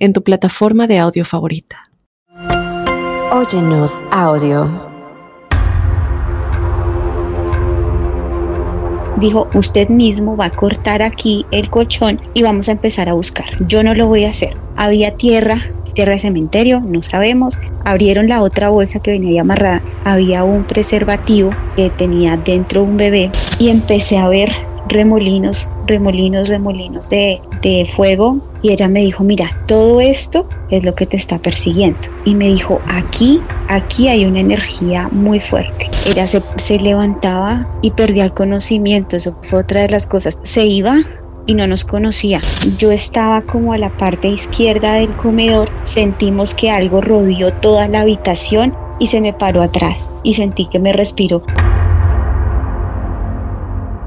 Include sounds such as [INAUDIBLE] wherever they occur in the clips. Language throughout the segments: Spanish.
en tu plataforma de audio favorita. Óyenos audio. Dijo, usted mismo va a cortar aquí el colchón y vamos a empezar a buscar. Yo no lo voy a hacer. Había tierra, tierra de cementerio, no sabemos. Abrieron la otra bolsa que venía ahí amarrada. Había un preservativo que tenía dentro un bebé y empecé a ver remolinos, remolinos, remolinos de, de fuego y ella me dijo, mira, todo esto es lo que te está persiguiendo. Y me dijo, aquí, aquí hay una energía muy fuerte. Ella se, se levantaba y perdía el conocimiento, eso fue otra de las cosas. Se iba y no nos conocía. Yo estaba como a la parte izquierda del comedor, sentimos que algo rodeó toda la habitación y se me paró atrás y sentí que me respiró.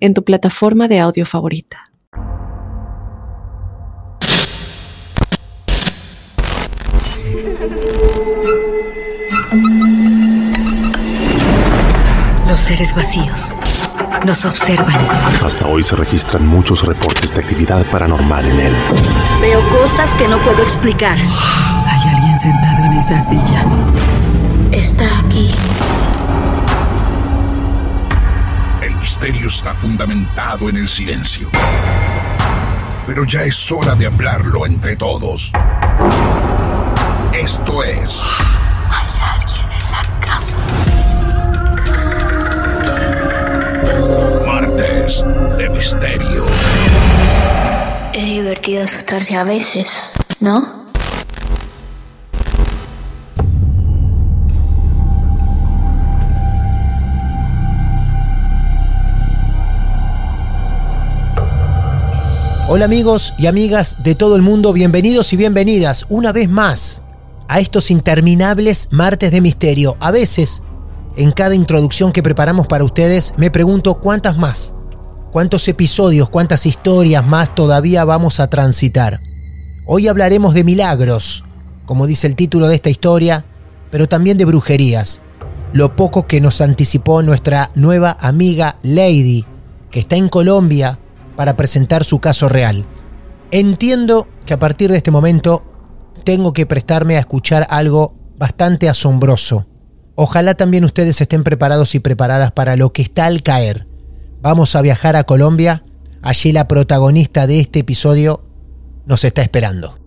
en tu plataforma de audio favorita. Los seres vacíos nos observan. Hasta hoy se registran muchos reportes de actividad paranormal en él. Veo cosas que no puedo explicar. Hay alguien sentado en esa silla. Está aquí. Misterio está fundamentado en el silencio. Pero ya es hora de hablarlo entre todos. Esto es... Hay alguien en la casa. Martes de Misterio. Es divertido asustarse a veces, ¿no? Hola amigos y amigas de todo el mundo, bienvenidos y bienvenidas una vez más a estos interminables martes de misterio. A veces, en cada introducción que preparamos para ustedes, me pregunto cuántas más, cuántos episodios, cuántas historias más todavía vamos a transitar. Hoy hablaremos de milagros, como dice el título de esta historia, pero también de brujerías. Lo poco que nos anticipó nuestra nueva amiga Lady, que está en Colombia para presentar su caso real. Entiendo que a partir de este momento tengo que prestarme a escuchar algo bastante asombroso. Ojalá también ustedes estén preparados y preparadas para lo que está al caer. Vamos a viajar a Colombia. Allí la protagonista de este episodio nos está esperando.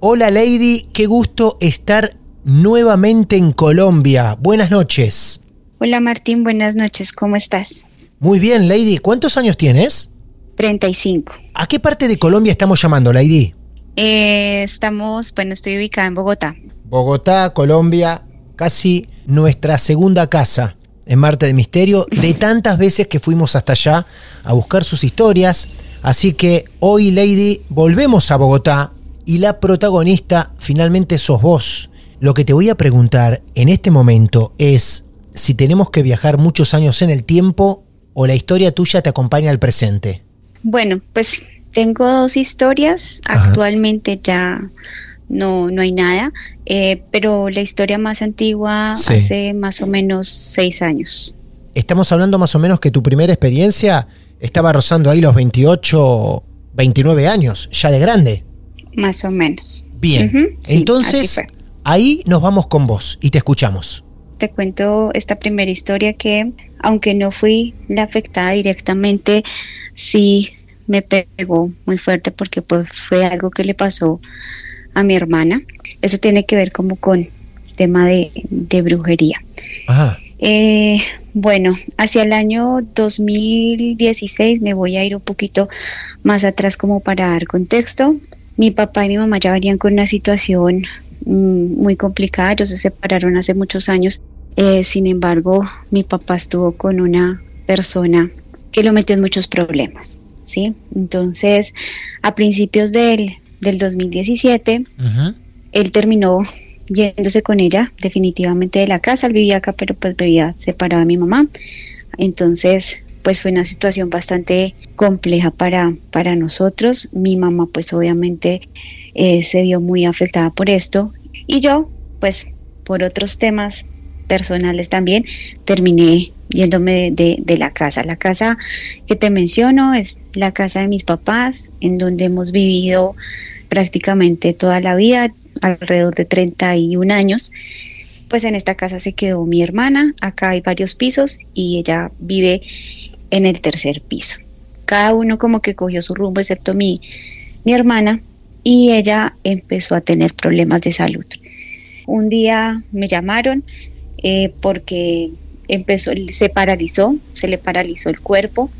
Hola Lady, qué gusto estar nuevamente en Colombia. Buenas noches. Hola Martín, buenas noches, ¿cómo estás? Muy bien, Lady. ¿Cuántos años tienes? 35. ¿A qué parte de Colombia estamos llamando, Lady? Eh, estamos, bueno, estoy ubicada en Bogotá. Bogotá, Colombia, casi nuestra segunda casa en Marte de Misterio, de [LAUGHS] tantas veces que fuimos hasta allá a buscar sus historias. Así que hoy, Lady, volvemos a Bogotá y la protagonista finalmente sos vos. Lo que te voy a preguntar en este momento es si tenemos que viajar muchos años en el tiempo o la historia tuya te acompaña al presente. Bueno, pues tengo dos historias. Actualmente ya no, no hay nada, eh, pero la historia más antigua hace más o menos seis años. Estamos hablando más o menos que tu primera experiencia estaba rozando ahí los 28, 29 años, ya de grande. Más o menos. Bien, entonces ahí nos vamos con vos y te escuchamos. Te cuento esta primera historia que, aunque no fui la afectada directamente, sí me pegó muy fuerte porque pues fue algo que le pasó a mi hermana. Eso tiene que ver como con tema de, de brujería. Ajá. Eh, bueno, hacia el año 2016 me voy a ir un poquito más atrás como para dar contexto. Mi papá y mi mamá ya venían con una situación muy complicada, ellos se separaron hace muchos años. Eh, sin embargo, mi papá estuvo con una persona que lo metió en muchos problemas, ¿sí? Entonces, a principios del, del 2017, Ujú. él terminó yéndose con ella definitivamente de la casa. Él vivía acá, pero pues vivía separado de mi mamá. Entonces, pues fue una situación bastante compleja para, para nosotros. Mi mamá, pues obviamente eh, se vio muy afectada por esto. Y yo, pues por otros temas personales también, terminé yéndome de, de- la casa. La casa que te menciono es la casa de mis papás, en donde hemos vivido prácticamente toda la vida, alrededor de 31 años. Pues en esta casa se quedó mi hermana, acá hay varios pisos y ella vive en el tercer piso. Cada uno como que cogió su rumbo, excepto mi, mi hermana, y ella empezó a tener problemas de salud. Un día me llamaron eh, porque empezó, se paralizó, se le paralizó el cuerpo.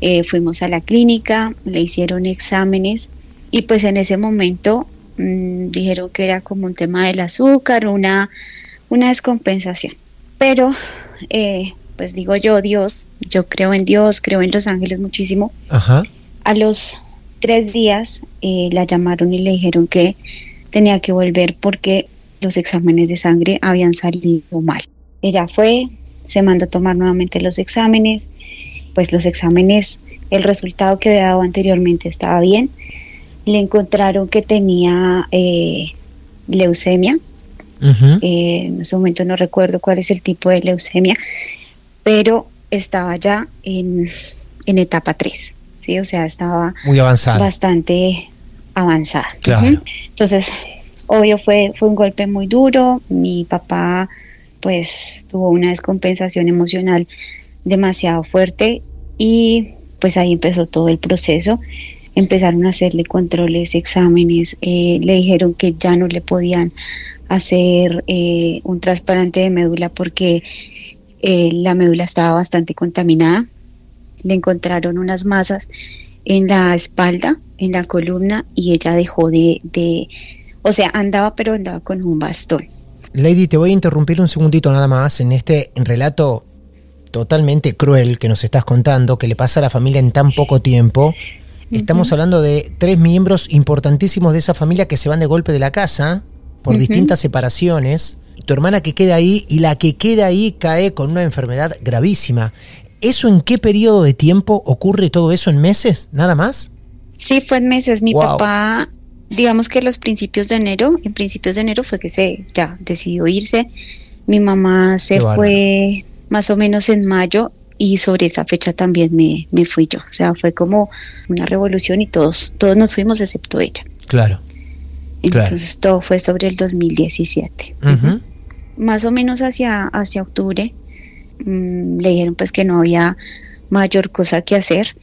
Eh, fuimos a la clínica, le hicieron exámenes y pues en ese momento mm, dijeron que era como un tema del azúcar, una, una descompensación. Pero eh, pues digo yo, Dios, yo creo en Dios, creo en los ángeles muchísimo. Ajá. A los tres días eh, la llamaron y le dijeron que tenía que volver porque los exámenes de sangre habían salido mal. Ella fue, se mandó a tomar nuevamente los exámenes, pues los exámenes, el resultado que había dado anteriormente estaba bien. Le encontraron que tenía eh, leucemia, eh, en ese momento no recuerdo cuál es el tipo de leucemia, pero estaba ya en, en etapa 3, ¿sí? O sea, estaba Muy avanzada. bastante avanzada. Claro. Entonces, obvio fue, fue un golpe muy duro. Mi papá pues tuvo una descompensación emocional demasiado fuerte y pues ahí empezó todo el proceso. Empezaron a hacerle controles, exámenes, eh, le dijeron que ya no le podían hacer eh, un trasplante de médula porque eh, la médula estaba bastante contaminada. Le encontraron unas masas en la espalda, en la columna, y ella dejó de, de, o sea, andaba, pero andaba con un bastón. Lady, te voy a interrumpir un segundito nada más en este relato totalmente cruel que nos estás contando, que le pasa a la familia en tan poco tiempo. Estamos hablando de tres miembros importantísimos de esa familia que se van de golpe de la casa por distintas separaciones. Tu hermana que queda ahí y la que queda ahí cae con una enfermedad gravísima. ¿Eso en qué periodo de tiempo ocurre todo eso? ¿En meses? ¿Nada más? Sí, fue en meses. Mi Wow. papá, digamos que los principios de enero, en principios de enero fue que se ya decidió irse. Mi mamá se Qué fue más o menos en mayo y sobre esa fecha también me, me fui yo. O sea, fue como una revolución y todos, todos nos fuimos excepto ella. Claro. Claro. Entonces todo fue sobre el 2017. Ujú. Más o menos hacia, hacia octubre mm, le dijeron pues que no había mayor cosa que hacer,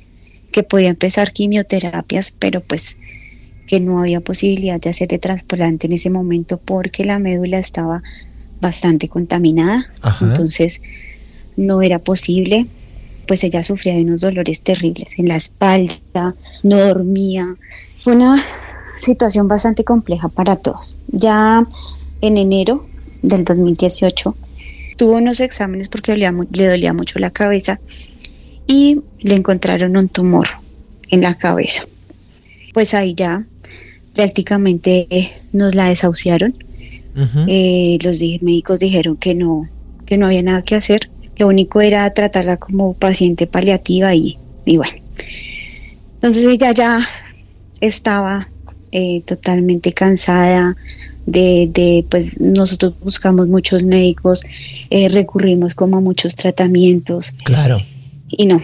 que podía empezar quimioterapias, pero pues que no había posibilidad de hacerle trasplante en ese momento porque la médula estaba bastante contaminada, Ajá. entonces no era posible. Pues ella sufría de unos dolores terribles en la espalda, no dormía. Fue una situación bastante compleja para todos. Ya en enero del 2018 tuvo unos exámenes porque dolía le dolía mucho la cabeza y le encontraron un tumor en la cabeza. Pues ahí ya prácticamente nos la desahuciaron. Eh, los di- médicos dijeron que no, que no había nada que hacer. Lo único era tratarla como paciente paliativa y, y bueno. Entonces ella ya estaba eh, totalmente cansada de, de, pues nosotros buscamos muchos médicos, eh, recurrimos como a muchos tratamientos Claro, y no,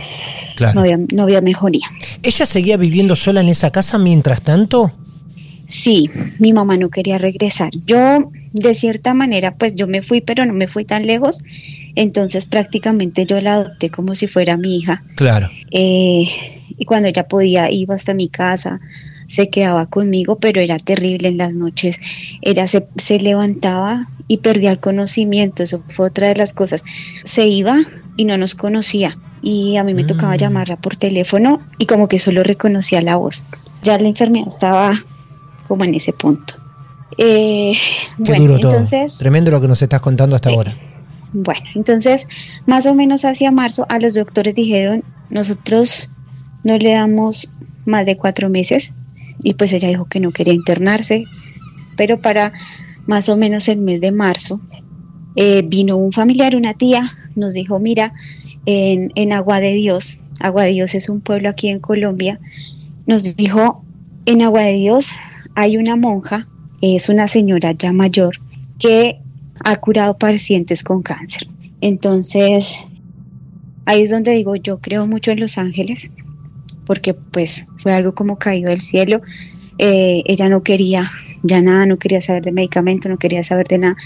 claro. no había, no había mejoría. ¿Ella seguía viviendo sola en esa casa mientras tanto? Sí, mi mamá no quería regresar. Yo, de cierta manera, pues yo me fui, pero no me fui tan lejos. Entonces prácticamente yo la adopté como si fuera mi hija. Claro. Eh, y cuando ella podía, iba hasta mi casa, se quedaba conmigo, pero era terrible en las noches. Ella se, se levantaba y perdía el conocimiento, eso fue otra de las cosas. Se iba y no nos conocía y a mí me tocaba Mm. llamarla por teléfono y como que solo reconocía la voz. Ya la enfermedad estaba como en ese punto. Eh, Qué bueno, duro todo. Tremendo lo que nos estás contando hasta ahora. bueno, entonces más o menos hacia marzo a los doctores dijeron, nosotros no le damos más de cuatro meses y pues ella dijo que no quería internarse, pero para más o menos el mes de marzo eh, vino un familiar, una tía, nos dijo, mira, en, en Agua de Dios, Agua de Dios es un pueblo aquí en Colombia, nos dijo, en Agua de Dios hay una monja, es una señora ya mayor, que ha curado pacientes con cáncer. Entonces, ahí es donde digo, yo creo mucho en los ángeles, porque pues fue algo como caído del cielo. Eh, ella no quería ya nada, no quería saber de medicamento, no quería saber de nada.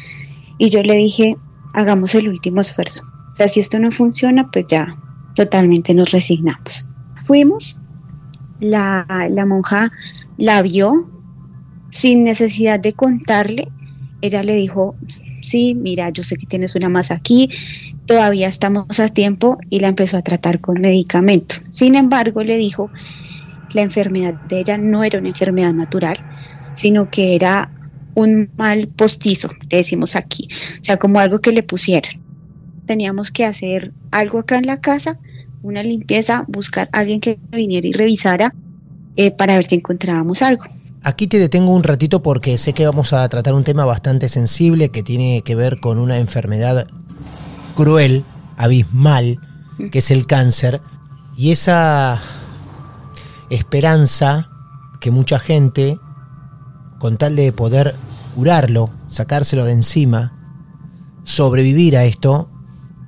Y yo le dije, hagamos el último esfuerzo. O sea, si esto no funciona, pues ya totalmente nos resignamos. Fuimos, la, la monja la vio sin necesidad de contarle. Ella le dijo, sí, mira, yo sé que tienes una más aquí, todavía estamos a tiempo y la empezó a tratar con medicamento. Sin embargo, le dijo la enfermedad de ella no era una enfermedad natural, sino que era un mal postizo, le decimos aquí, o sea, como algo que le pusieron. Teníamos que hacer algo acá en la casa, una limpieza, buscar a alguien que viniera y revisara eh, para ver si encontrábamos algo. Aquí te detengo un ratito porque sé que vamos a tratar un tema bastante sensible que tiene que ver con una enfermedad cruel, abismal, que es el cáncer. Y esa esperanza que mucha gente, con tal de poder curarlo, sacárselo de encima, sobrevivir a esto,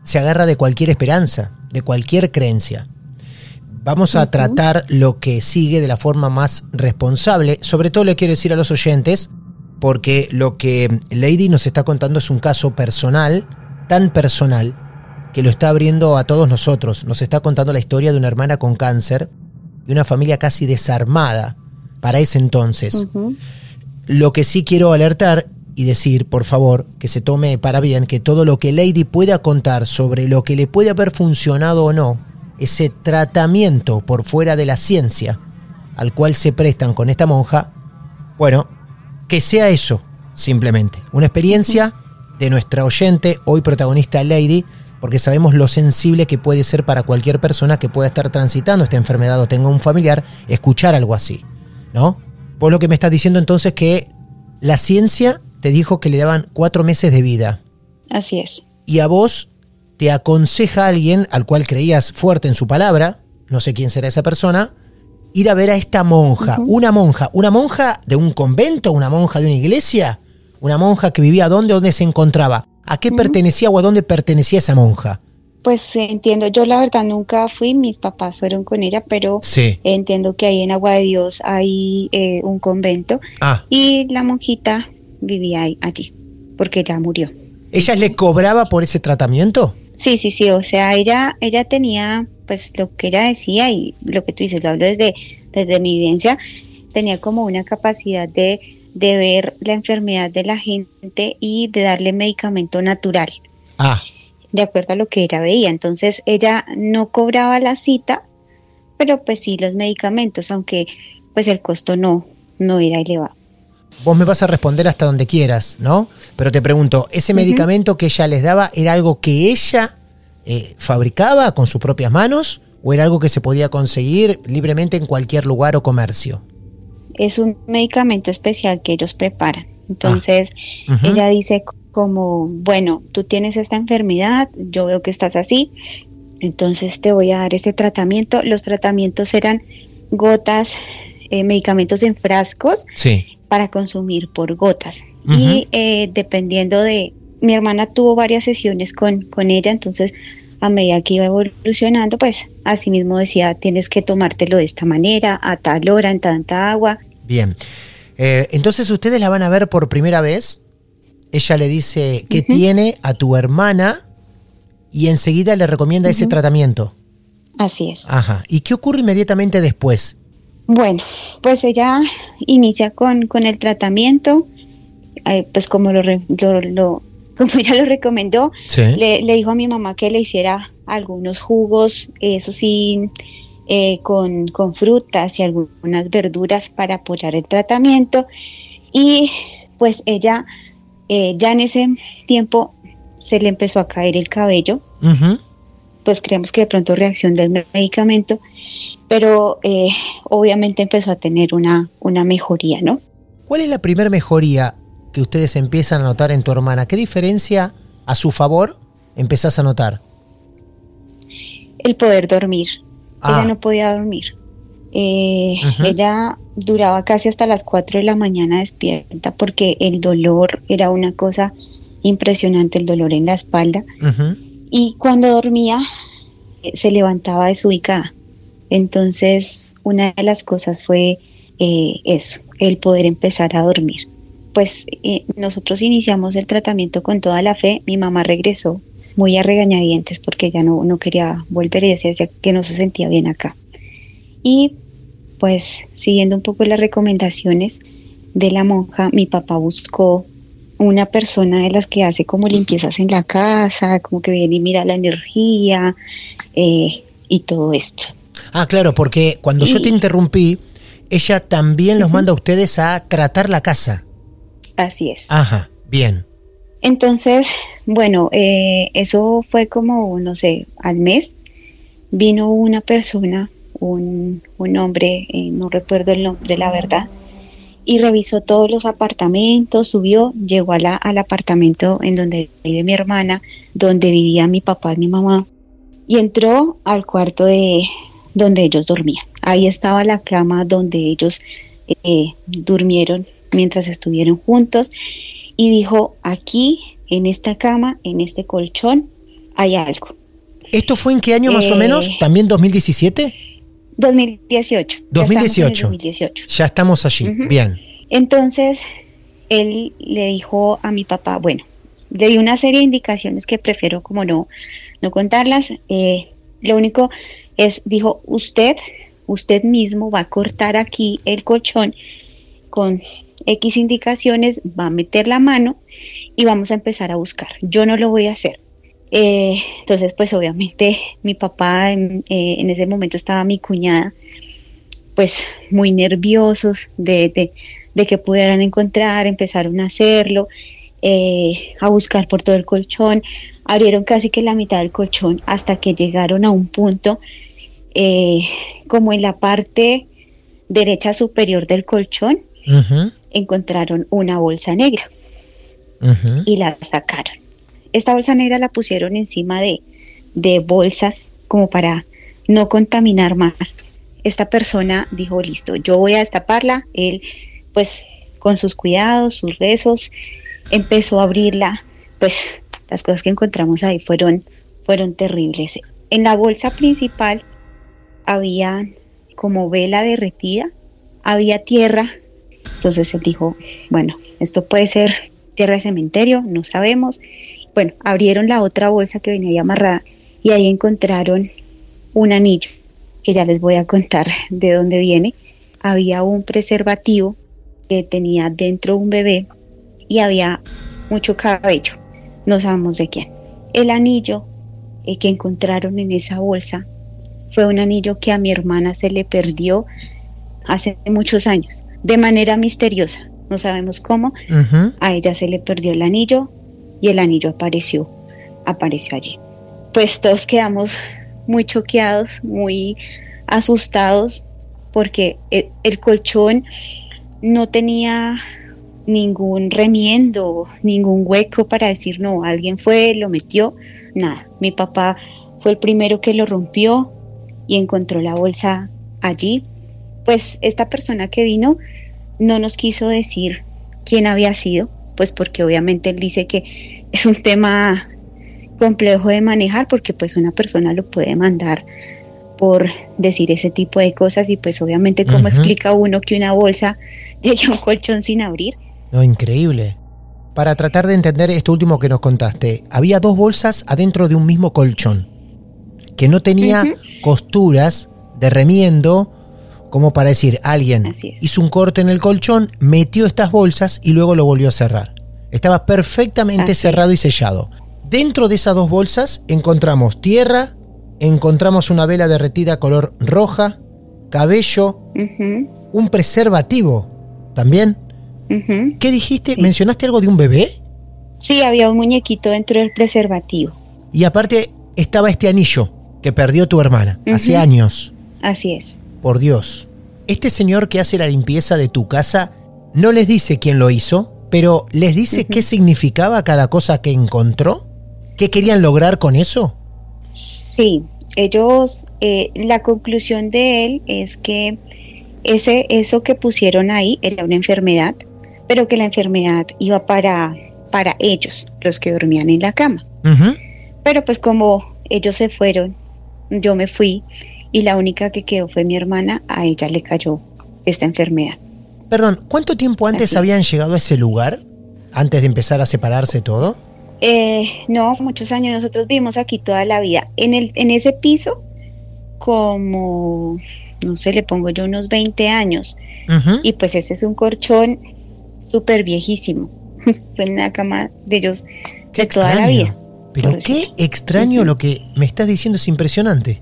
se agarra de cualquier esperanza, de cualquier creencia. Vamos a tratar lo que sigue de la forma más responsable. Sobre todo le quiero decir a los oyentes, porque lo que Lady nos está contando es un caso personal, tan personal, que lo está abriendo a todos nosotros. Nos está contando la historia de una hermana con cáncer y una familia casi desarmada para ese entonces. Lo que sí quiero alertar y decir, por favor, que se tome para bien que todo lo que Lady pueda contar sobre lo que le puede haber funcionado o no, ese tratamiento por fuera de la ciencia al cual se prestan con esta monja, bueno, que sea eso, simplemente. Una experiencia de nuestra oyente, hoy protagonista Lady, porque sabemos lo sensible que puede ser para cualquier persona que pueda estar transitando esta enfermedad o tenga un familiar, escuchar algo así, ¿no? Vos lo que me estás diciendo entonces que la ciencia te dijo que le daban cuatro meses de vida Así es. y a vos te aconseja alguien al cual creías fuerte en su palabra, no sé quién será esa persona, ir a ver a esta monja, una monja, una monja de un convento, una monja de una iglesia, una monja que vivía dónde, dónde se encontraba, a qué pertenecía o a dónde pertenecía esa monja. Pues entiendo, yo la verdad nunca fui, mis papás fueron con ella, pero Sí. entiendo que ahí en Agua de Dios hay eh, un convento Ah, y la monjita vivía ahí, allí, porque ya murió. ¿ella le cobraba por ese tratamiento? Sí, sí, sí, o sea, ella, ella tenía, pues lo que ella decía y lo que tú dices, lo hablo desde, desde mi vivencia, tenía como una capacidad de, de ver la enfermedad de la gente y de darle medicamento natural, Ah, de acuerdo a lo que ella veía. Entonces, ella no cobraba la cita, pero pues sí los medicamentos, aunque pues el costo no, no era elevado. Vos me vas a responder hasta donde quieras, ¿no? Pero te pregunto, ¿ese medicamento que ella les daba era algo que ella eh, fabricaba con sus propias manos o era algo que se podía conseguir libremente en cualquier lugar o comercio? es un medicamento especial que ellos preparan. Entonces, Ujú. ella dice como, bueno, tú tienes esta enfermedad, yo veo que estás así, entonces te voy a dar ese tratamiento. Los tratamientos eran gotas, eh, medicamentos en frascos Sí. Para consumir por gotas. Y eh, dependiendo de, mi hermana tuvo varias sesiones con, con ella, entonces a medida que iba evolucionando, pues así mismo decía, tienes que tomártelo de esta manera, a tal hora, en tanta agua. Bien. Eh, entonces ustedes la van a ver por primera vez. Ella le dice que tiene a tu hermana y enseguida le recomienda ese tratamiento. Así es. Ajá. ¿Y qué ocurre inmediatamente después? Bueno, pues ella inicia con, con el tratamiento, eh, pues como lo, lo- lo- [LAUGHS] como ella lo recomendó, Sí. le, le dijo a mi mamá que le hiciera algunos jugos, eso sí, eh, con, con frutas y algunas verduras para apoyar el tratamiento. Y pues ella eh, ya en ese tiempo se le empezó a caer el cabello. Pues creemos que de pronto reacción del medicamento, pero eh, obviamente empezó a tener una, una mejoría, ¿no? ¿Cuál es la primera mejoría que ustedes empiezan a notar en tu hermana? ¿Qué diferencia a su favor empezás a notar? El poder dormir. Ah. Ella no podía dormir. Eh. Ella duraba casi hasta las 4 de la mañana despierta porque el dolor era una cosa impresionante, el dolor en la espalda. Y cuando dormía eh, se levantaba desubicada. Entonces una de las cosas fue eh, eso, el poder empezar a dormir. Pues eh, nosotros iniciamos el tratamiento con toda la fe. Mi mamá regresó muy a regañadientes porque ella no, no quería volver y decía que no se sentía bien acá. Y pues siguiendo un poco las recomendaciones de la monja, mi papá buscó una persona de las que hace como limpiezas en la casa, como que viene y mira la energía eh, y todo esto. Ah, claro, porque cuando yo te interrumpí, ella también los manda a ustedes a tratar la casa. Así es. Ajá, bien. Entonces, bueno, eh, eso fue como, no sé, al mes vino una persona, un, un hombre, eh, no recuerdo el nombre, la verdad, y revisó todos los apartamentos, subió, llegó a la- al apartamento en donde vive mi hermana, donde vivía mi papá y mi mamá, y entró al cuarto de donde ellos dormían. Ahí estaba la cama donde ellos eh, durmieron mientras estuvieron juntos y dijo, aquí, en esta cama, en este colchón, hay algo. ¿Esto fue en qué año más o Eh, menos? ¿También 2017? 2018. ya estamos en el 2018. 2018. Ya estamos allí, bien. Entonces, él le dijo a mi papá, bueno, le dio una serie de indicaciones que prefiero como no, no contarlas. Eh, lo único es, dijo, usted, usted mismo va a cortar aquí el colchón con X indicaciones, va a meter la mano y vamos a empezar a buscar. Yo no lo voy a hacer. Eh, entonces, pues obviamente mi papá, en, eh, en ese momento estaba mi cuñada, pues muy nerviosos de, de que pudieran encontrar, empezaron a hacerlo, eh, a buscar por todo el colchón, abrieron casi que la mitad del colchón hasta que llegaron a un punto eh, como en la parte derecha superior del colchón, encontraron una bolsa negra y la sacaron. Esta bolsa negra la pusieron encima de, de bolsas como para no contaminar más. Esta persona dijo, listo, yo voy a destaparla. Él, pues, con sus cuidados, sus rezos, empezó a abrirla. Pues, las cosas que encontramos ahí fueron, fueron terribles. En la bolsa principal había como vela derretida, había tierra. Entonces él dijo, bueno, esto puede ser tierra de cementerio, no sabemos. Bueno, abrieron la otra bolsa que venía ahí amarrada y ahí encontraron un anillo, que ya les voy a contar de dónde viene. Había un preservativo que tenía dentro un bebé y había mucho cabello, no sabemos de quién. El anillo eh, que encontraron en esa bolsa fue un anillo que a mi hermana se le perdió hace muchos años, de manera misteriosa, no sabemos cómo, a ella se le perdió el anillo y el anillo apareció, apareció allí. Pues todos quedamos muy choqueados, muy asustados, porque el, el colchón no tenía ningún remiendo, ningún hueco para decir no, alguien fue, lo metió, nada. Mi papá fue el primero que lo rompió y encontró la bolsa allí. Pues esta persona que vino no nos quiso decir quién había sido, pues porque obviamente él dice que es un tema complejo de manejar porque pues una persona lo puede mandar por decir ese tipo de cosas y pues obviamente cómo explica uno que una bolsa [LAUGHS] llegue a un colchón sin abrir. No, increíble. Para tratar de entender esto último que nos contaste, había dos bolsas adentro de un mismo colchón, que no tenía costuras de remiendo Como para decir, alguien hizo un corte en el colchón, metió estas bolsas y luego lo volvió a cerrar. Estaba perfectamente Así cerrado es. y sellado. Dentro de esas dos bolsas encontramos tierra, encontramos una vela derretida color roja, cabello, un preservativo también. ¿Qué dijiste? Sí. ¿Mencionaste algo de un bebé? Sí, había un muñequito dentro del preservativo. Y aparte estaba este anillo que perdió tu hermana hace años. Así es. Por Dios. Este señor que hace la limpieza de tu casa no les dice quién lo hizo, pero les dice qué significaba cada cosa que encontró. ¿Qué querían lograr con eso? Sí, ellos, eh, la conclusión de él es que ese, eso que pusieron ahí era una enfermedad, pero que la enfermedad iba para, para ellos, los que dormían en la cama. Pero pues como ellos se fueron, yo me fui y la única que quedó fue mi hermana, a ella le cayó esta enfermedad. Perdón, ¿cuánto tiempo antes Así habían llegado a ese lugar? Antes de empezar a separarse todo. Eh, no, muchos años, nosotros vivimos aquí toda la vida. En, el, en ese piso, como, no sé, le pongo yo unos 20 años. Y pues ese es un colchón súper viejísimo. [LAUGHS] es una cama de ellos Qué de toda la extraño. vida. Pero qué extraño lo que me estás diciendo, es impresionante.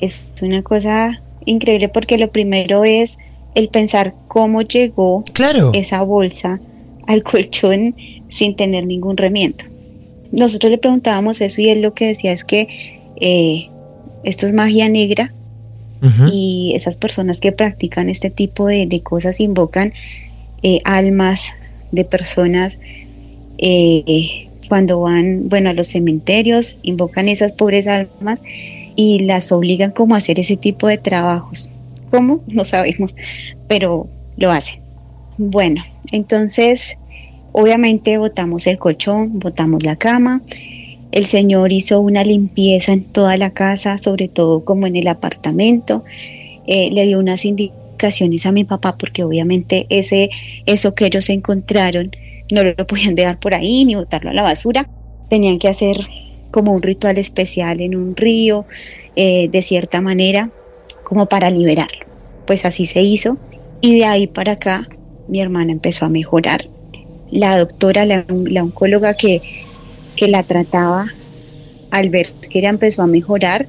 Es una cosa increíble porque lo primero es el pensar cómo llegó Claro. esa bolsa al [LAUGHS] colchón sin tener ningún remiendo. Nosotros le preguntábamos eso y él lo que decía es que eh, esto es magia negra y esas personas que practican este tipo de, de cosas invocan eh, almas de personas eh, cuando van bueno a los cementerios invocan esas pobres almas y las obligan como a hacer ese tipo de trabajos. Cómo no sabemos pero lo hacen. Bueno entonces obviamente botamos el colchón botamos la cama el señor hizo una limpieza en toda la casa, sobre todo como en el apartamento. Eh, le dio unas indicaciones a mi papá porque obviamente ese, eso que ellos encontraron no lo podían dejar por ahí ni botarlo a la basura. Tenían que hacer como un ritual especial en un río, eh, de cierta manera, como para liberarlo. Pues así se hizo y de ahí para acá mi hermana empezó a mejorar. La doctora, la, oncóloga que que la trataba, al ver que ella empezó a mejorar,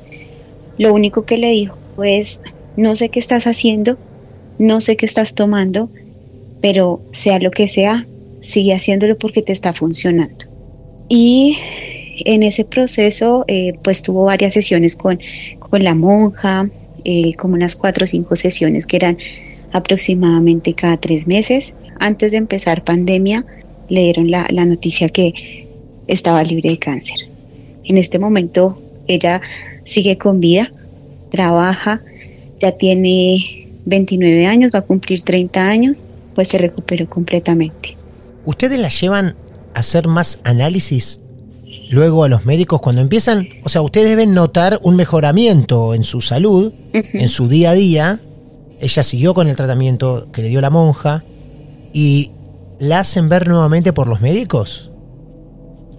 lo único que le dijo es, no sé qué estás haciendo, no sé qué estás tomando, pero sea lo que sea, sigue haciéndolo porque te está funcionando. Y en ese proceso, eh, pues tuvo varias sesiones con, con la monja, eh, como unas cuatro o cinco sesiones que eran aproximadamente cada tres meses. Antes de empezar pandemia, le dieron la, la noticia que estaba libre de cáncer. En este momento ella sigue con vida, trabaja, ya tiene 29 años, va a cumplir 30 años, pues se recuperó completamente. ¿Ustedes la llevan a hacer más análisis luego a los médicos cuando empiezan? O sea, ustedes deben notar un mejoramiento en su salud, en su día a día. Ella siguió con el tratamiento que le dio la monja y la hacen ver nuevamente por los médicos.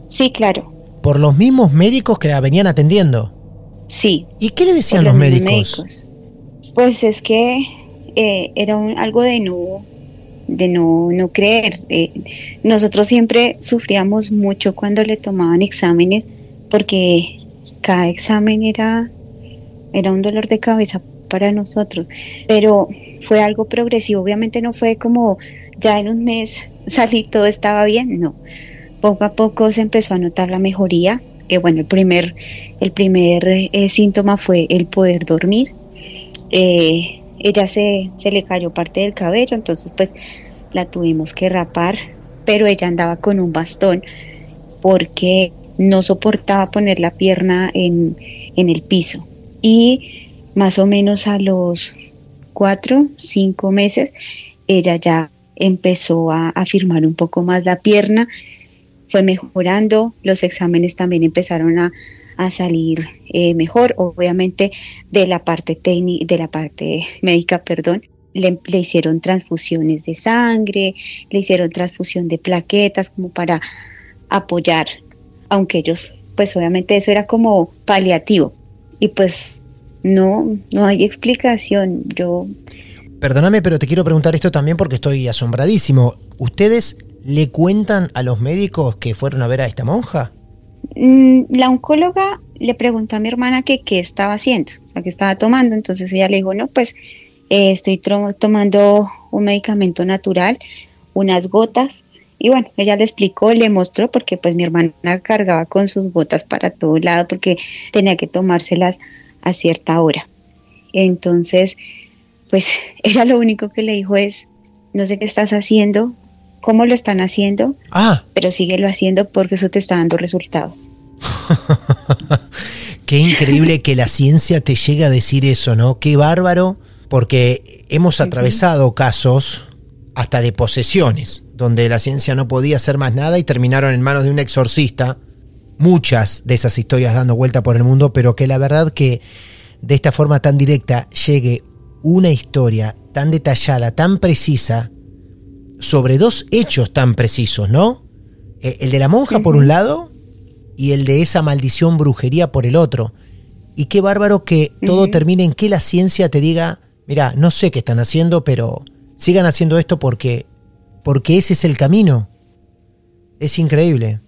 Sí, claro, Por los mismos médicos que la venían atendiendo. sí. ¿Y qué le decían los mismos médicos? Pues es que eh, era un- algo de no de no, no creer. Eh, nosotros siempre sufríamos mucho cuando le tomaban exámenes porque cada examen era, era un dolor de cabeza para nosotros, pero fue algo progresivo, obviamente no fue como ya en un mes [LAUGHS] salí todo estaba bien, no. Poco a poco se empezó a notar la mejoría. Eh, bueno, el primer, el primer eh, síntoma fue el poder dormir. Eh, ella se, se le cayó parte del cabello, entonces pues la tuvimos que rapar, pero ella andaba con un bastón porque no soportaba poner la pierna en, en el piso. Y más o menos a los cuatro, cinco meses, ella ya empezó a afirmar un poco más la pierna, fue mejorando, los exámenes también empezaron a, a salir eh, mejor, obviamente de la parte técnica, de la parte médica, perdón, le, le, hicieron transfusiones de sangre, le hicieron transfusión de plaquetas como para apoyar, aunque ellos, pues obviamente eso era como paliativo y pues no, no hay explicación. Yo Perdóname, pero te quiero preguntar esto también porque estoy asombradísimo. ¿Ustedes le cuentan a los médicos que fueron a ver a esta monja? Mm, la oncóloga le preguntó a mi hermana que qué estaba haciendo, o sea, qué estaba tomando. Entonces ella le dijo, no, pues eh, estoy tomando un medicamento natural, unas gotas. Y bueno, ella le explicó, le mostró, porque pues mi hermana cargaba con sus gotas para todo lado porque tenía que tomárselas a cierta hora. Entonces, pues [LAUGHS] ella lo único que le dijo es, no sé qué estás haciendo, cómo lo están haciendo, Ah, pero síguelo haciendo porque eso te está dando resultados. [LAUGHS] qué increíble que la ciencia te llegue a decir eso, ¿no? Qué bárbaro, porque hemos atravesado casos hasta de posesiones, donde la ciencia no podía hacer más nada y terminaron en manos de un exorcista. Muchas de esas historias dando vuelta por el mundo, pero que la verdad que de esta forma tan directa llegue una historia tan detallada, tan precisa, sobre dos hechos tan precisos, ¿no? Eh, El de la monja por un lado y el de esa maldición brujería por el otro. Y qué bárbaro que todo termine en que la ciencia te diga, mira, no sé qué están haciendo, pero sigan haciendo esto porque, porque ese es el camino. Es increíble.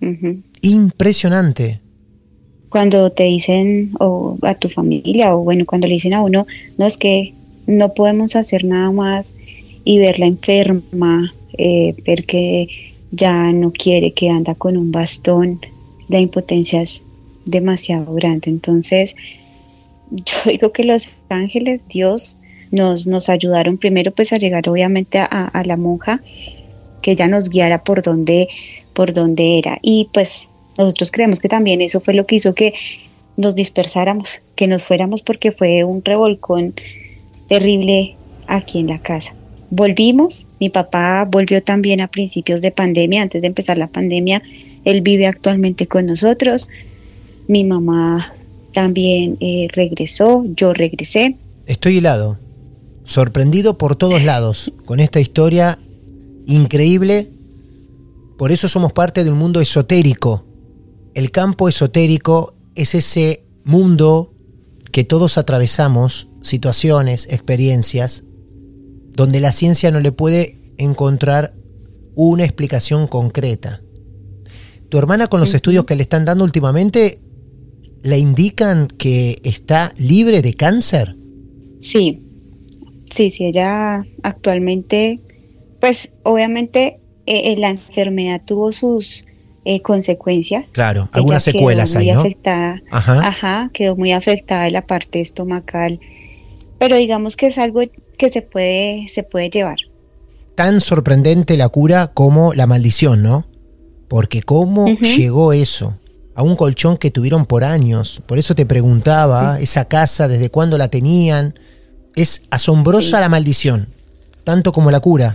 Impresionante. Cuando te dicen o a tu familia o bueno, cuando le dicen a uno, no es que no podemos hacer nada más y verla enferma, eh, ver que ya no quiere, que anda con un bastón, la impotencia es demasiado grande. Entonces, yo [LAUGHS] digo que los ángeles, Dios, nos, nos ayudaron primero pues a llegar obviamente a, a la monja, que ella nos guiara por donde, por donde era. Y pues nosotros creemos que también eso fue lo que hizo que nos dispersáramos, que nos fuéramos porque fue un revolcón terrible aquí en la casa. Volvimos, mi papá volvió también a principios de pandemia, antes de empezar la pandemia, él vive actualmente con nosotros, mi mamá también eh, regresó, yo regresé, Estoy helado, sorprendido por todos lados con esta historia increíble. Por eso somos parte de un mundo esotérico. El campo esotérico es ese mundo que todos atravesamos, situaciones, experiencias, donde la ciencia no le puede encontrar una explicación concreta. Tu hermana con los estudios que le están dando últimamente, ¿le indican que está libre de cáncer? Sí, sí, sí, ella actualmente, pues obviamente eh, eh, la enfermedad tuvo sus eh, consecuencias. Claro, Ella algunas quedó secuelas muy ahí, ¿no? Afectada, Ajá. ajá, quedó muy afectada en la parte estomacal, pero digamos que es algo que se puede, se puede llevar. Tan sorprendente la cura como la maldición, ¿no? Porque cómo llegó eso a un colchón que tuvieron por años. Por eso te preguntaba, esa casa, ¿desde cuándo la tenían? Es asombrosa Sí. la maldición, tanto como la cura.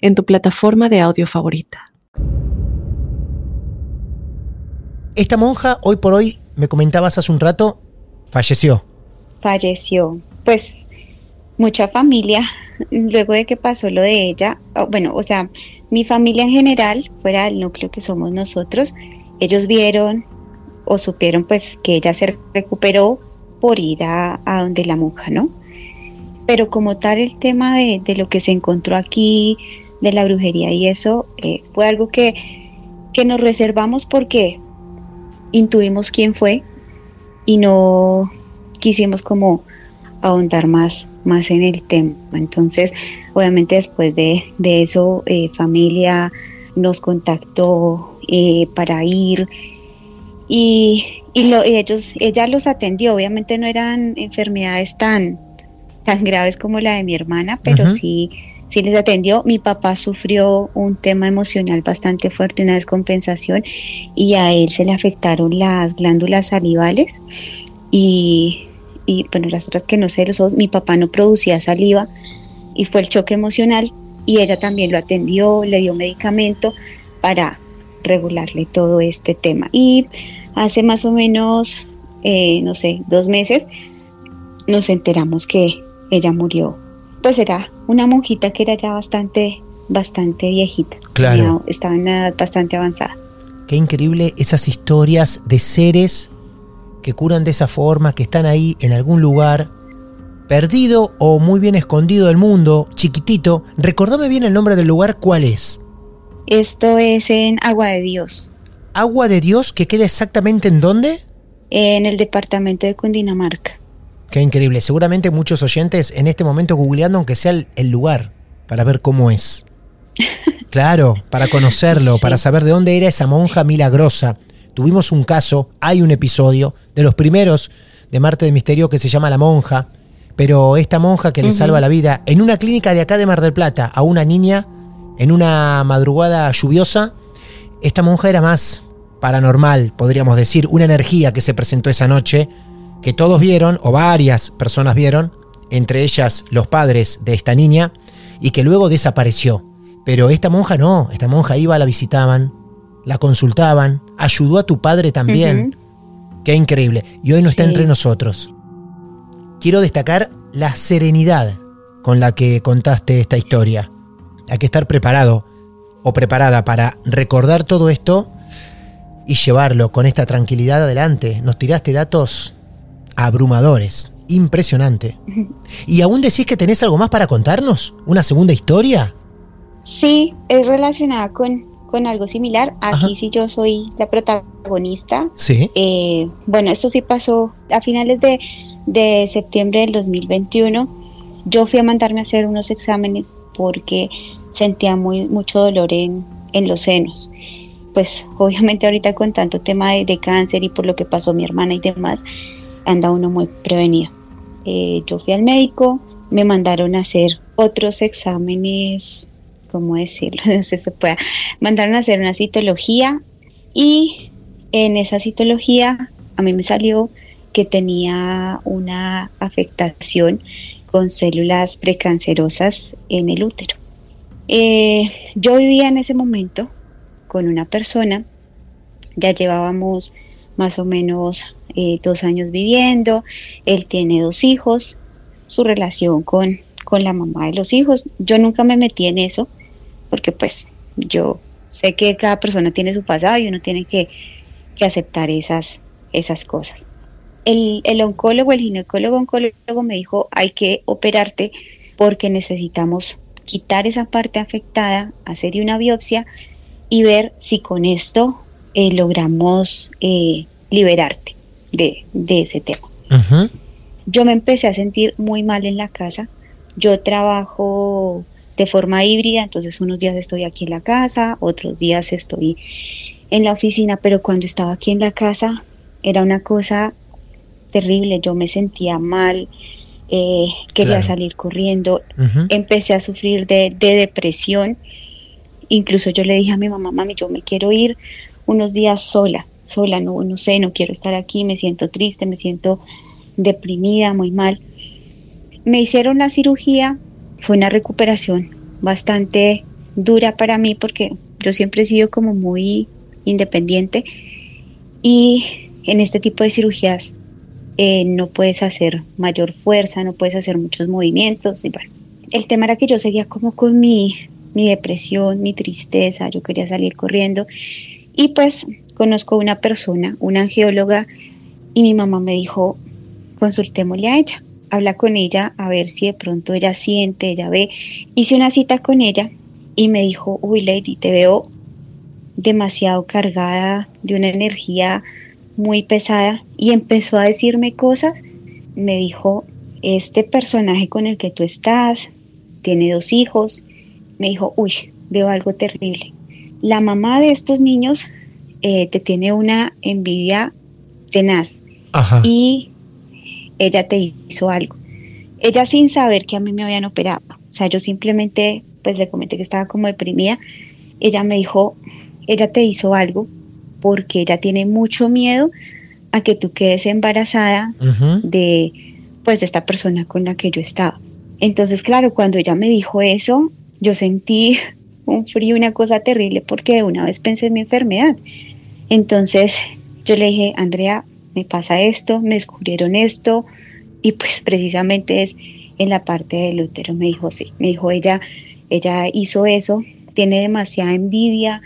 en tu plataforma de audio favorita. Esta monja, hoy por hoy, me comentabas hace un rato, falleció. falleció. Pues mucha familia, luego de que pasó lo de ella, o- bueno, o sea, mi familia en general, fuera del núcleo que somos nosotros, ellos vieron o supieron pues que ella se recuperó por ir a, a donde la monja, ¿no? Pero como tal el tema de, de lo que se encontró aquí, de la brujería y eso, eh, fue algo que, que nos reservamos porque intuimos quién fue y no quisimos como ahondar más, más en el tema. Entonces, obviamente después de, de eso, eh, familia nos contactó eh, para ir y, y lo- y ellos, ella los atendió. Obviamente no eran enfermedades tan, tan graves como la de mi hermana, pero sí, sí les atendió. Mi papá sufrió un tema emocional bastante fuerte, una descompensación, y a él se le afectaron las glándulas salivales y, bueno, las otras que no sé, los ojos, mi papá no producía saliva, y fue el choque emocional y ella también lo atendió, le dio medicamento para regularle todo este tema. Y hace más o menos, eh, no sé, dos meses, nos enteramos que ella murió. Pues era una monjita que era ya bastante, bastante viejita. Claro. estaba en una edad bastante avanzada. Qué increíble esas historias de seres que curan de esa forma, que están ahí en algún lugar, perdido o muy bien escondido del mundo, chiquitito. Recordame bien el nombre del lugar, ¿cuál es? Esto es en Agua de Dios. ¿Agua de Dios que queda exactamente en dónde? En el departamento de Cundinamarca. Qué increíble. Seguramente muchos oyentes en este momento googleando, aunque sea el, el lugar, para ver cómo es. [LAUGHS] Claro, para conocerlo, Sí. para saber de dónde era esa monja milagrosa. Tuvimos un caso, hay un episodio de los primeros de Marte de Misterio que se llama La Monja, pero esta monja que le salva la vida en una clínica de acá de Mar del Plata a una niña en una madrugada lluviosa, esta monja era más paranormal, podríamos decir, una energía que se presentó esa noche, que todos vieron, o varias personas vieron, entre ellas los padres de esta niña, y que luego desapareció. Pero esta monja no, esta monja iba, la visitaban, la consultaban, ayudó a tu padre también. Qué increíble. Y hoy no está entre nosotros. Quiero destacar la serenidad con la que contaste esta historia. Hay que estar preparado o preparada para recordar todo esto y llevarlo con esta tranquilidad adelante. Nos tiraste datos abrumadores. Impresionante. [LAUGHS] ¿Y aún decís que tenés algo más para contarnos? ¿Una segunda historia? Sí, es relacionada con, con algo similar. Aquí Ajá. sí yo soy la protagonista. Sí. Eh, bueno, esto sí pasó a finales de, de septiembre del 2021. Yo fui a mandarme a hacer unos exámenes porque sentía muy, mucho dolor en, en los senos. Pues obviamente ahorita con tanto tema de, de cáncer y por lo que pasó mi hermana y demás, anda uno muy prevenido. Eh, yo fui al médico, me mandaron a hacer otros exámenes, ¿cómo decirlo? [LAUGHS] No sé si se pueda. Mandaron a hacer una citología y en esa citología a mí me salió que tenía una afectación con células precancerosas en el útero. Eh, yo vivía en ese momento con una persona, ya llevábamos más o menos eh, dos años viviendo, él tiene dos hijos, su relación con, con la mamá de los hijos, yo nunca me metí en eso, porque pues yo sé que cada persona tiene su pasado y uno tiene que, que aceptar esas, esas cosas. El, el oncólogo, el ginecólogo oncólogo me dijo, hay que operarte porque necesitamos quitar esa parte afectada, hacer una biopsia y ver si con esto eh, logramos eh, liberarte de, de ese tema. Yo me empecé a sentir muy mal en la casa. Yo trabajo de forma híbrida, entonces unos días estoy aquí en la casa, otros días estoy en la oficina, pero cuando estaba aquí en la casa era una cosa terrible, yo me sentía mal, eh, quería Claro. salir corriendo, empecé a sufrir de, de depresión, incluso yo le dije a mi mamá, mami, yo me quiero ir unos días sola, sola, no, no sé, no quiero estar aquí, me siento triste, me siento deprimida, muy mal. Me hicieron la cirugía, fue una recuperación bastante dura para mí porque yo siempre he sido como muy independiente y en este tipo de cirugías eh, no puedes hacer mayor fuerza, no puedes hacer muchos movimientos y bueno, el tema era que yo seguía como con mi, mi depresión, mi tristeza, yo quería salir corriendo y pues conozco una persona, una angióloga y mi mamá me dijo, consultémosle a ella, habla con ella a ver si de pronto ella siente, ella ve. Hice una cita con ella y me dijo, uy Lady, te veo demasiado cargada de una energía muy pesada y empezó a decirme cosas. Me dijo, este personaje con el que tú estás tiene dos hijos. Me dijo, uy, veo algo terrible. La mamá de estos niños eh, te tiene una envidia tenaz Ajá. y ella te hizo algo. Ella sin saber que a mí me habían operado. O sea, yo simplemente pues le comenté que estaba como deprimida. Ella me dijo, ella te hizo algo porque ella tiene mucho miedo a que tú quedes embarazada de pues de esta persona con la que yo estaba. Entonces, claro, cuando ella me dijo eso, yo sentí [LAUGHS] un frío, una cosa terrible, porque de una vez pensé en mi enfermedad. Entonces yo le dije, Andrea, me pasa esto, me descubrieron esto, y pues [LAUGHS] precisamente es en la parte del útero. Me dijo, sí, me dijo, ella, ella hizo eso, tiene demasiada envidia.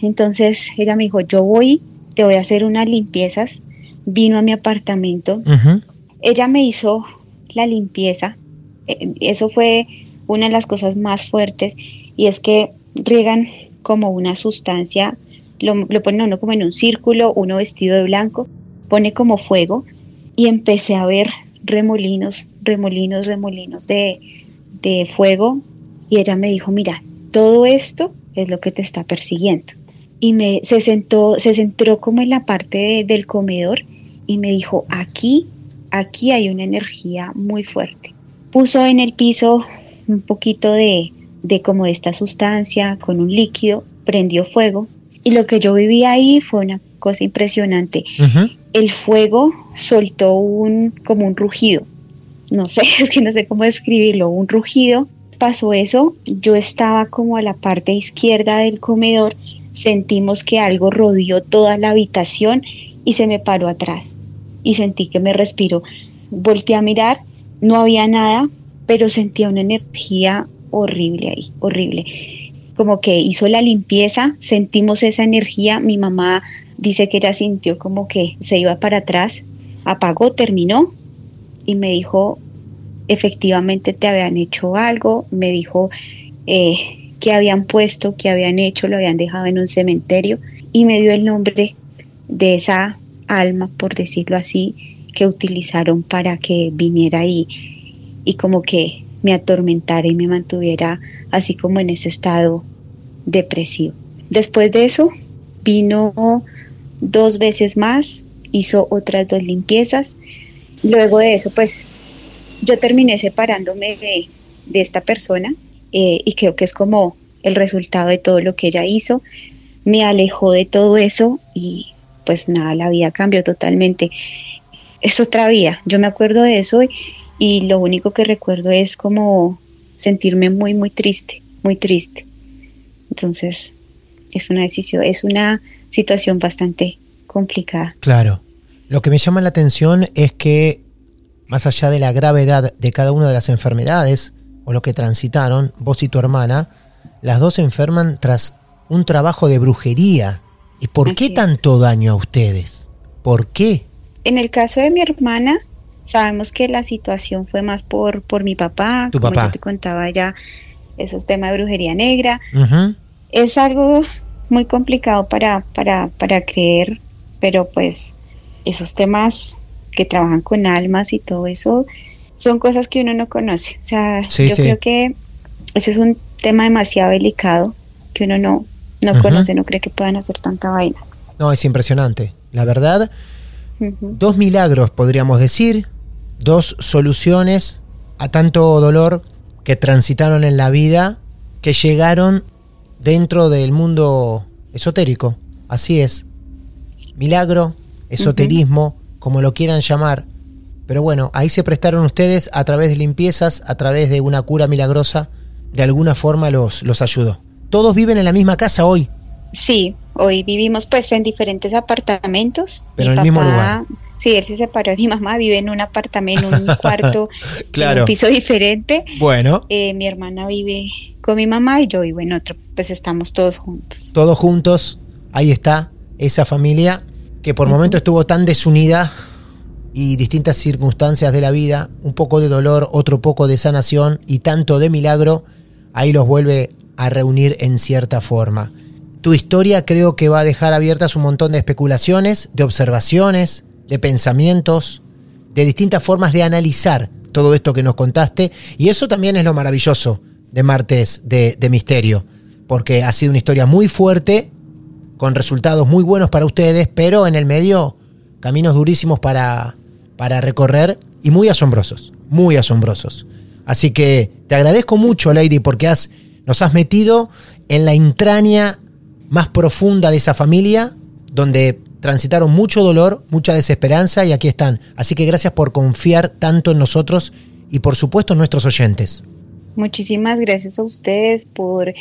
Entonces ella me dijo, yo voy, te voy a hacer unas limpiezas. Vino a mi apartamento. Ella me hizo la limpieza. Eh, eso fue una de las cosas más fuertes y es que riegan como una sustancia, lo, lo ponen uno como en un círculo, uno vestido de blanco, pone como fuego y empecé a ver remolinos, remolinos, remolinos de, de fuego y ella me dijo, mira, todo esto es lo que te está persiguiendo. Y me, se, sentó, se centró como en la parte del comedor y me dijo, aquí, aquí hay una energía muy fuerte. Puso en el piso un poquito de, de como esta sustancia con un líquido, prendió fuego y lo que yo viví ahí fue una cosa impresionante. El fuego soltó un como un rugido. No sé, [LAUGHS] es que no sé cómo describirlo, un rugido. Pasó eso, yo estaba como a la parte izquierda del comedor, sentimos que algo rodeó toda la habitación y se me paró atrás y sentí que me respiró. Volté a mirar, no había nada, pero sentía una energía horrible ahí, horrible como que hizo la limpieza, sentimos esa energía, mi mamá dice que ella sintió como que se iba para atrás, apagó, terminó y me dijo, efectivamente te habían hecho algo, me dijo eh, que habían puesto, que habían hecho, lo habían dejado en un cementerio y me dio el nombre de esa alma, por decirlo así, que utilizaron para que viniera ahí. Y como que me atormentara y me mantuviera así como en ese estado depresivo. Después de eso, vino dos veces más, hizo otras dos limpiezas. Luego de eso, pues yo terminé separándome de, esta persona eh, y creo que es como el resultado de todo lo que ella hizo. Me alejó de todo eso y pues nada, la vida cambió totalmente. Es otra vida. Yo me acuerdo de eso y lo único que recuerdo es como sentirme muy, muy triste, muy triste. Entonces, es una decisión, es una situación bastante complicada. Claro. Lo que me llama la atención es que, más allá de la gravedad de cada una de las enfermedades o lo que transitaron, vos y tu hermana, las dos se enferman tras un trabajo de brujería. ¿Y por qué tanto daño a ustedes? ¿Por qué? En el caso de mi hermana, Sabemos que la situación fue más por, por mi papá, ¿Tu como papá? yo te contaba ya, esos temas de brujería negra. Es algo muy complicado para, para, para creer, pero pues esos temas que trabajan con almas y todo eso son cosas que uno no conoce. O sea, yo creo que ese es un tema demasiado delicado que uno no, no conoce, no cree que puedan hacer tanta vaina. No, es impresionante. La verdad, dos milagros podríamos decir, dos soluciones a tanto dolor que transitaron en la vida, que llegaron dentro del mundo esotérico. Así es. Milagro, esoterismo, como lo quieran llamar. Pero bueno, ahí se prestaron ustedes a través de limpiezas, a través de una cura milagrosa, de alguna forma los, los ayudó. ¿Todos viven en la misma casa hoy? Sí, hoy vivimos pues en diferentes apartamentos. Pero en el mismo lugar. Sí, él se separó de mi mamá, vive en un apartamento, en un [LAUGHS] cuarto, claro. en un piso diferente. Bueno. Eh, mi hermana vive con mi mamá y yo vivo en otro, pues estamos todos juntos. Todos juntos, ahí está esa familia que por uh -huh. momento estuvo tan desunida y distintas circunstancias de la vida, un poco de dolor, otro poco de sanación y tanto de milagro, ahí los vuelve a reunir en cierta forma. Tu historia creo que va a dejar abiertas un montón de especulaciones, de observaciones, de pensamientos, de distintas formas de analizar todo esto que nos contaste. Y eso también es lo maravilloso de Martes de, de, Misterio, porque ha sido una historia muy fuerte, con resultados muy buenos para ustedes, pero en el medio caminos durísimos para, para recorrer y muy asombrosos, muy asombrosos. Así que te agradezco mucho, Lady, porque has, nos has metido en la entraña más profunda de esa familia, donde transitaron mucho dolor, mucha desesperanza y aquí están. Así que gracias por confiar tanto en nosotros y por supuesto nuestros oyentes. Muchísimas gracias a ustedes por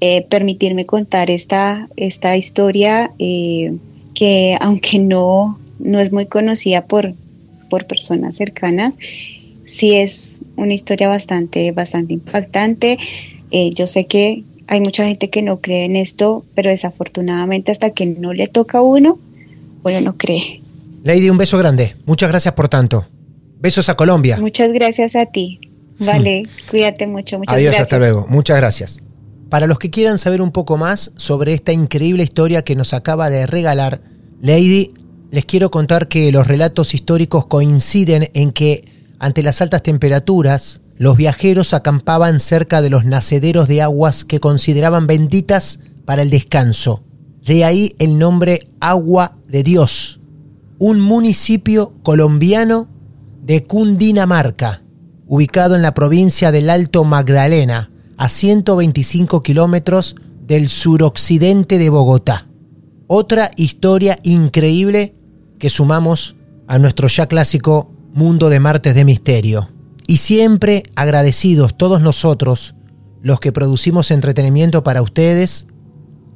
eh, permitirme contar esta, esta historia eh, que aunque no, no es muy conocida por, por personas cercanas, sí es una historia bastante, bastante impactante. Eh, yo sé que hay mucha gente que no cree en esto, pero desafortunadamente hasta que no le toca a uno, uno no cree. Lady, un beso grande. Muchas gracias por tanto. Besos a Colombia. Muchas gracias a ti. Vale, cuídate mucho. Muchas Adiós, hasta luego. Muchas gracias. Para los que quieran saber un poco más sobre esta increíble historia que nos acaba de regalar Lady, les quiero contar que los relatos históricos coinciden en que ante las altas temperaturas, los viajeros acampaban cerca de los nacederos de aguas que consideraban benditas para el descanso. De ahí el nombre Agua de Dios, un municipio colombiano de Cundinamarca, ubicado en la provincia del Alto Magdalena, a 125 kilómetros del suroccidente de Bogotá. Otra historia increíble que sumamos a nuestro ya clásico mundo de martes de misterio. Y siempre agradecidos todos nosotros, los que producimos entretenimiento para ustedes,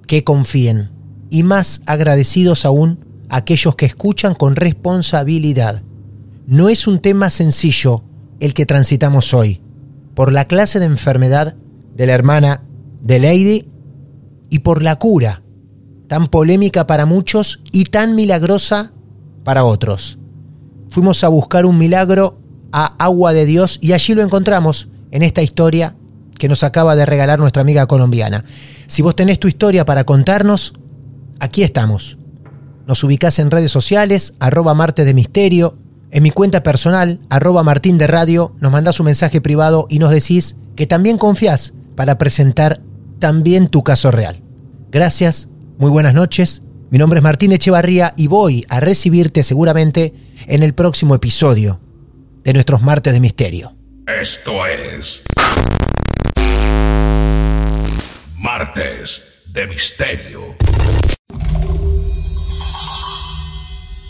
que confíen. Y más agradecidos aún aquellos que escuchan con responsabilidad. No es un tema sencillo el que transitamos hoy, por la clase de enfermedad de la hermana de Lady y por la cura, tan polémica para muchos y tan milagrosa para otros. Fuimos a buscar un milagro a Agua de Dios y allí lo encontramos en esta historia que nos acaba de regalar nuestra amiga colombiana. Si vos tenés tu historia para contarnos, aquí estamos. Nos ubicás en redes sociales, arroba Marte de Misterio, en mi cuenta personal, arroba Martín de Radio, nos mandás un mensaje privado y nos decís que también confías para presentar también tu caso real. Gracias, muy buenas noches. Mi nombre es Martín Echevarría y voy a recibirte seguramente en el próximo episodio de nuestros Martes de Misterio. Esto es. Martes de Misterio.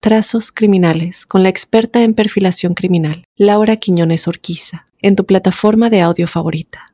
Trazos Criminales con la experta en perfilación criminal, Laura Quiñones Orquiza, en tu plataforma de audio favorita.